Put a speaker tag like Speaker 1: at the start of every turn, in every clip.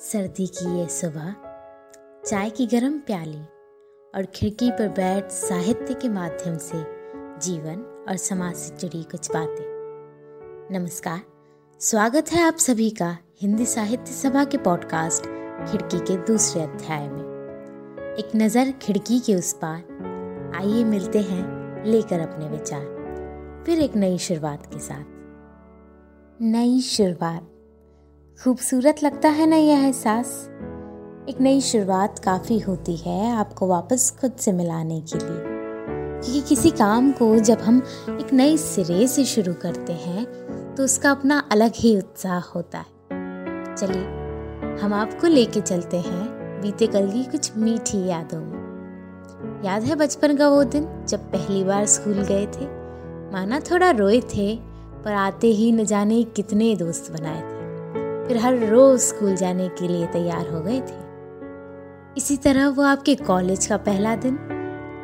Speaker 1: सर्दी की ये सुबह, चाय की गर्म प्याली और खिड़की पर बैठ साहित्य के माध्यम से जीवन और समाज से जुड़ी कुछ बातें। नमस्कार, स्वागत है आप सभी का हिंदी साहित्य सभा के पॉडकास्ट खिड़की के दूसरे अध्याय में। एक नज़र खिड़की के उस पार, आइए मिलते हैं लेकर अपने विचार, फिर एक नई शुरुआत के साथ। नई शुरुआत। खूबसूरत लगता है ना यह एहसास? एक नई शुरुआत काफ़ी होती है आपको वापस खुद से मिलाने के लिए। क्योंकि किसी काम को जब हम एक नए सिरे से शुरू करते हैं तो उसका अपना अलग ही उत्साह होता है। चलिए, हम आपको लेके चलते हैं बीते कल की कुछ मीठी यादों में। याद है बचपन का वो दिन जब पहली बार स्कूल गए थे? माना थोड़ा रोए थे, पर आते ही न जाने कितने दोस्त बनाए थे। फिर हर रोज स्कूल जाने के लिए तैयार हो गए थे। इसी तरह वो आपके कॉलेज का पहला दिन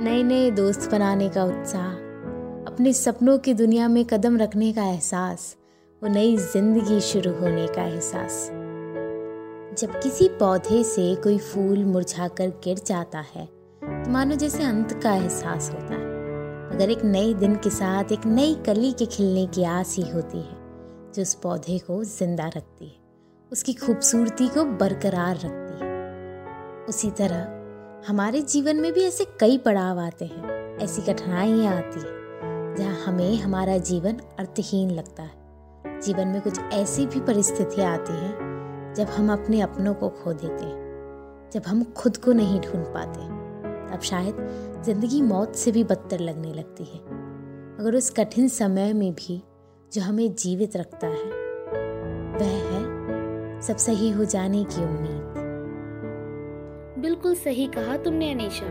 Speaker 1: नए नए दोस्त बनाने का उत्साह, अपने सपनों की दुनिया में कदम रखने का एहसास, वो नई ज़िंदगी शुरू होने का एहसास। जब किसी पौधे से कोई फूल मुरझाकर गिर जाता है तो मानो जैसे अंत का एहसास होता है। मगर एक नए दिन के साथ एक नई कली के खिलने की आस ही होती है, जो उस पौधे को ज़िंदा रखती है। उसकी खूबसूरती को बरकरार रखती है। उसी तरह हमारे जीवन में भी ऐसे कई पड़ाव आते हैं, ऐसी कठिनाइयाँ आती हैं, जहाँ हमें हमारा जीवन अर्थहीन लगता है। जीवन में कुछ ऐसी भी परिस्थितियाँ आती हैं, जब हम अपने अपनों को खो देते हैं, जब हम खुद को नहीं ढूंढ पाते। तब शायद ज़िंदगी मौत से भी बदतर लगने लगती है। मगर उस कठिन समय में भी जो हमें जीवित रखता है है सब सही हो जाने की उम्मीद।
Speaker 2: बिल्कुल सही कहा तुमने, अनीशा।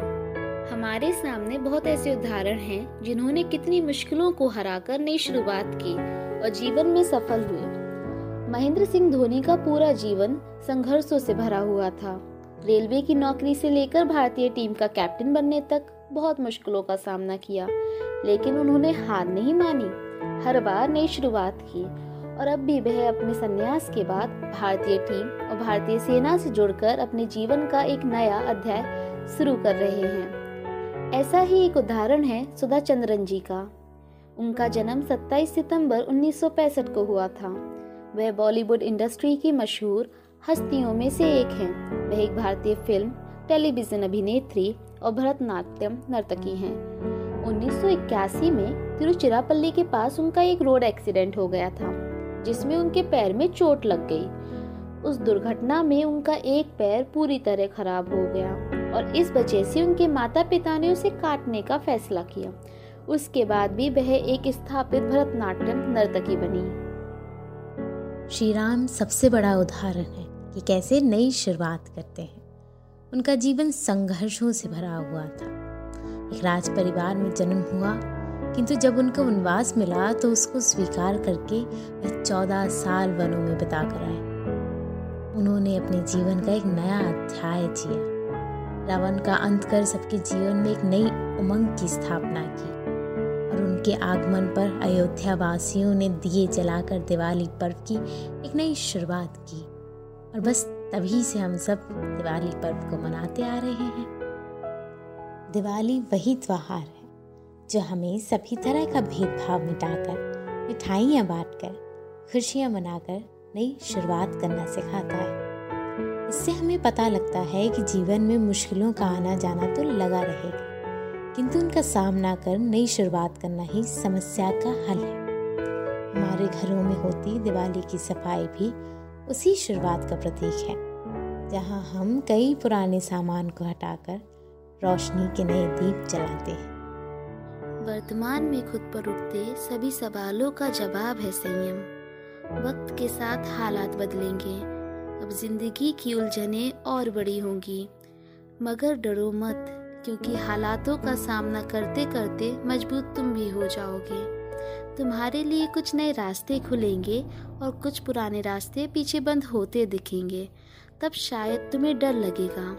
Speaker 2: हमारे सामने बहुत ऐसे उदाहरण हैं, जिन्होंने कितनी मुश्किलों को हराकर नई शुरुआत की और जीवन में सफल हुए महेंद्र सिंह धोनी का पूरा जीवन संघर्षों से भरा हुआ था। रेलवे की नौकरी से लेकर भारतीय टीम का कैप्टन बनने तक बहुत मुश्किलों का सामना किया, लेकिन उन्होंने हार नहीं मानी। हर बार नई शुरुआत की। और अब भी वह अपने संन्यास के बाद भारतीय टीम और भारतीय सेना से जुड़कर अपने जीवन का एक नया अध्याय शुरू कर रहे हैं। ऐसा ही एक उदाहरण है सुधा चंद्रन जी का। उनका जन्म 27 सितंबर 1965 को हुआ था। वह बॉलीवुड इंडस्ट्री की मशहूर हस्तियों में से एक हैं। वह एक भारतीय फ़िल्म, टेलीविज़न अभिनेत्री और भरतनाट्यम नर्तकी हैं। 1981 में तिरुचिरापल्ली के पास उनका एक रोड एक्सीडेंट हो गया था। जिसमें उनके पैर में चोट लग गई। उस दुर्घटना में उनका एक पैर पूरी तरह खराब हो गया और इस वजह से उनके माता पिता ने उसे काटने का फैसला किया। उसके बाद भी वह एक स्थापित भरतनाट्यम नर्तकी बनी।
Speaker 1: श्री राम सबसे बड़ा उदाहरण है कि कैसे नई शुरुआत करते हैं। उनका जीवन संघर्षों से भरा हुआ था। एक राज परिवार में जन्म हुआ किंतु जब उनको वनवास मिला तो उसको स्वीकार करके वह चौदह साल वनों में बिता कर आए। उन्होंने अपने जीवन का एक नया अध्याय जिया। रावण का अंत कर सबके जीवन में एक नई उमंग की स्थापना की और उनके आगमन पर अयोध्या वासियों ने दिए जलाकर दिवाली पर्व की एक नई शुरुआत की। और बस तभी से हम सब दिवाली पर्व को मनाते आ रहे हैं। दिवाली वही त्योहार जो हमें सभी तरह का भेदभाव मिटाकर, मिठाइयाँ बांटकर, खुशियाँ मनाकर नई शुरुआत करना सिखाता है। इससे हमें पता लगता है कि जीवन में मुश्किलों का आना जाना तो लगा रहेगा, किंतु उनका सामना कर नई शुरुआत करना ही समस्या का हल है। हमारे घरों में होती दिवाली की सफ़ाई भी उसी शुरुआत का प्रतीक है, जहाँ हम कई पुराने सामान को हटाकर रोशनी के नए दीप जलाते हैं।
Speaker 2: वर्तमान में खुद पर उठते सभी सवालों का जवाब है संयम। वक्त के साथ हालात बदलेंगे। अब ज़िंदगी की उलझने और बड़ी होंगी। मगर डरो मत, क्योंकि हालातों का सामना करते करते मज़बूत तुम भी हो जाओगे। तुम्हारे लिए कुछ नए रास्ते खुलेंगे और कुछ पुराने रास्ते पीछे बंद होते दिखेंगे। तब शायद तुम्हें डर लगेगा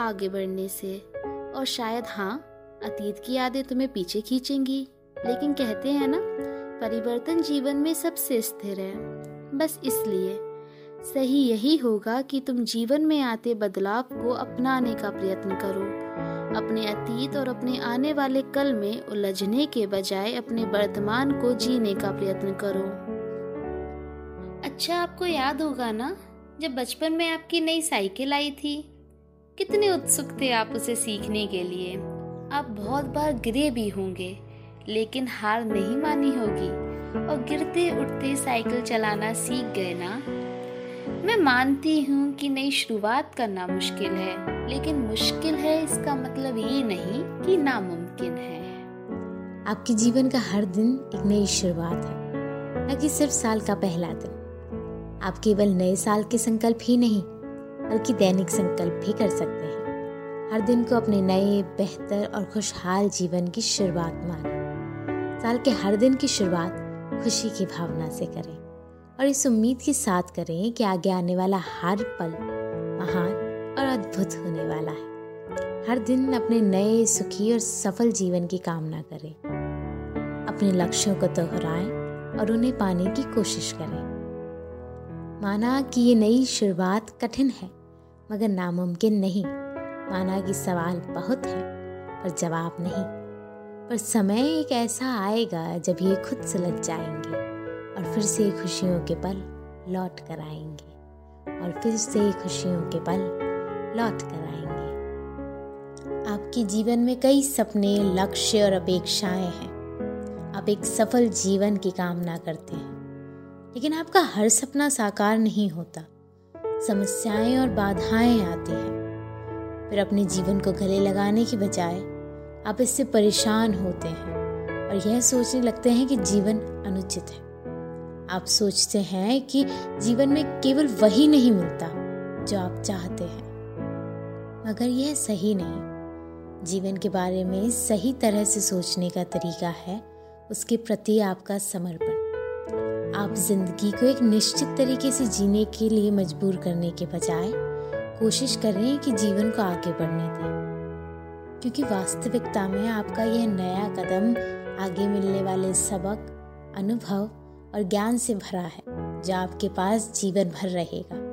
Speaker 2: आगे बढ़ने से। और शायद हाँ अतीत की यादें तुम्हें पीछे खींचेंगी। लेकिन कहते हैं ना, परिवर्तन जीवन में सबसे स्थिर है। बस इसलिए, सही यही होगा कि तुम जीवन में आते बदलाव को अपनाने का प्रयत्न करो। अपने अतीत और अपने आने वाले कल में उलझने के बजाय अपने वर्तमान को जीने का प्रयत्न करो। अच्छा आपको याद होगा ना, जब बचपन में आपकी नई साइकिल आई थी। कितने उत्सुक थे आप उसे सीखने के लिए। आप बहुत बार गिरे भी होंगे, लेकिन हार नहीं मानी होगी। और गिरते उठते साइकिल चलाना सीख गए ना? मैं मानती हूँ कि नई शुरुआत करना मुश्किल है, लेकिन मुश्किल है इसका मतलब ये नहीं कि नामुमकिन है।
Speaker 1: आपके जीवन का हर दिन एक नई शुरुआत है, न कि सिर्फ़ साल का पहला दिन। आप केवल नए साल के संकल्प ही नहीं, बल्कि दैनिक संकल्प भी कर सकते हैं। हर दिन को अपने नए, बेहतर और खुशहाल जीवन की शुरुआत माने। साल के हर दिन की शुरुआत खुशी की भावना से करें और इस उम्मीद के साथ करें कि आगे आने वाला हर पल महान और अद्भुत होने वाला है। हर दिन अपने नए, सुखी और सफल जीवन की कामना करें। अपने लक्ष्यों को दोहराएँ और उन्हें पाने की कोशिश करें। माना कि ये नई शुरुआत कठिन है, मगर नामुमकिन नहीं। माना कि सवाल बहुत है, पर जवाब नहीं। पर समय एक ऐसा आएगा जब ये खुद सुलझ जाएँगे और फिर से खुशियों के पल लौट कर आएँगे और फिर से खुशियों के पल लौट कर आएँगे। आपके जीवन में कई सपने, लक्ष्य और अपेक्षाएँ हैं। आप एक सफल जीवन की कामना करते हैं। लेकिन आपका हर सपना साकार नहीं होता। समस्याएँ और बाधाएँ आती हैं। फिर अपने जीवन को गले लगाने की बजाय आप इससे परेशान होते हैं और यह सोचने लगते हैं कि जीवन अनुचित है। आप सोचते हैं कि जीवन में केवल वही नहीं मिलता जो आप चाहते हैं। मगर यह सही नहीं। जीवन के बारे में सही तरह से सोचने का तरीका है उसके प्रति आपका समर्पण। आप ज़िंदगी को एक निश्चित तरीके से जीने के लिए मजबूर करने के बजाय कोशिश करें कि जीवन को आगे बढ़ने दें। क्योंकि वास्तविकता में आपका यह नया कदम आगे मिलने वाले सबक, अनुभव और ज्ञान से भरा है, जो आपके पास जीवन भर रहेगा।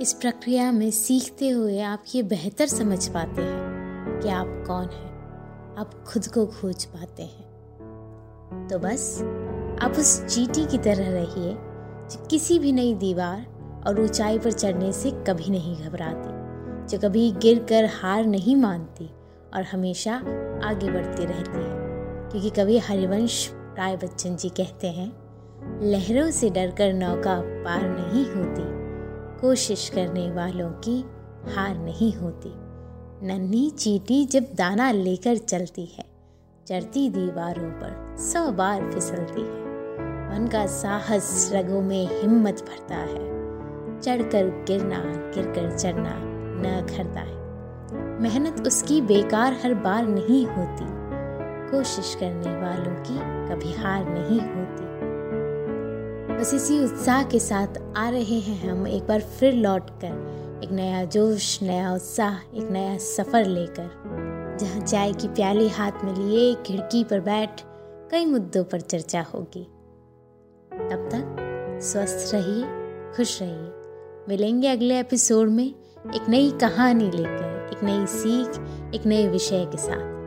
Speaker 1: इस प्रक्रिया में सीखते हुए आप ये बेहतर समझ पाते हैं कि आप कौन हैं। आप खुद को खोज पाते हैं। तो बस, आप उस चीटी की तरह रहिए, जो किसी भी नई दीवार और ऊंचाई पर चढ़ने से कभी नहीं घबराती, जो कभी गिर कर हार नहीं मानती और हमेशा आगे बढ़ती रहती है। क्योंकि कभी हरिवंश राय बच्चन जी कहते हैं, लहरों से डरकर नौका पार नहीं होती, कोशिश करने वालों की हार नहीं होती। नन्ही चीटी जब दाना लेकर चलती है, चढ़ती दीवारों पर सौ बार फिसलती है। मन का साहस रगों में हिम्मत भरता है चढ़कर गिरना, गिरकर चढ़ना न घरता है। मेहनत उसकी बेकार हर बार नहीं होती। कोशिश करने वालों की कभी हार नहीं होती। बस इसी उत्साह के साथ आ रहे हैं हम एक बार फिर लौट कर एक नया जोश, नया उत्साह, एक नया सफ़र लेकर। जहाँ चाय की प्याली हाथ में लिए, खिड़की पर बैठ, कई मुद्दों पर चर्चा होगी। तब तक स्वस्थ रहिए, खुश रहिए। मिलेंगे अगले एपिसोड में एक नई कहानी लेकर, एक नई सीख, एक नए विषय के साथ।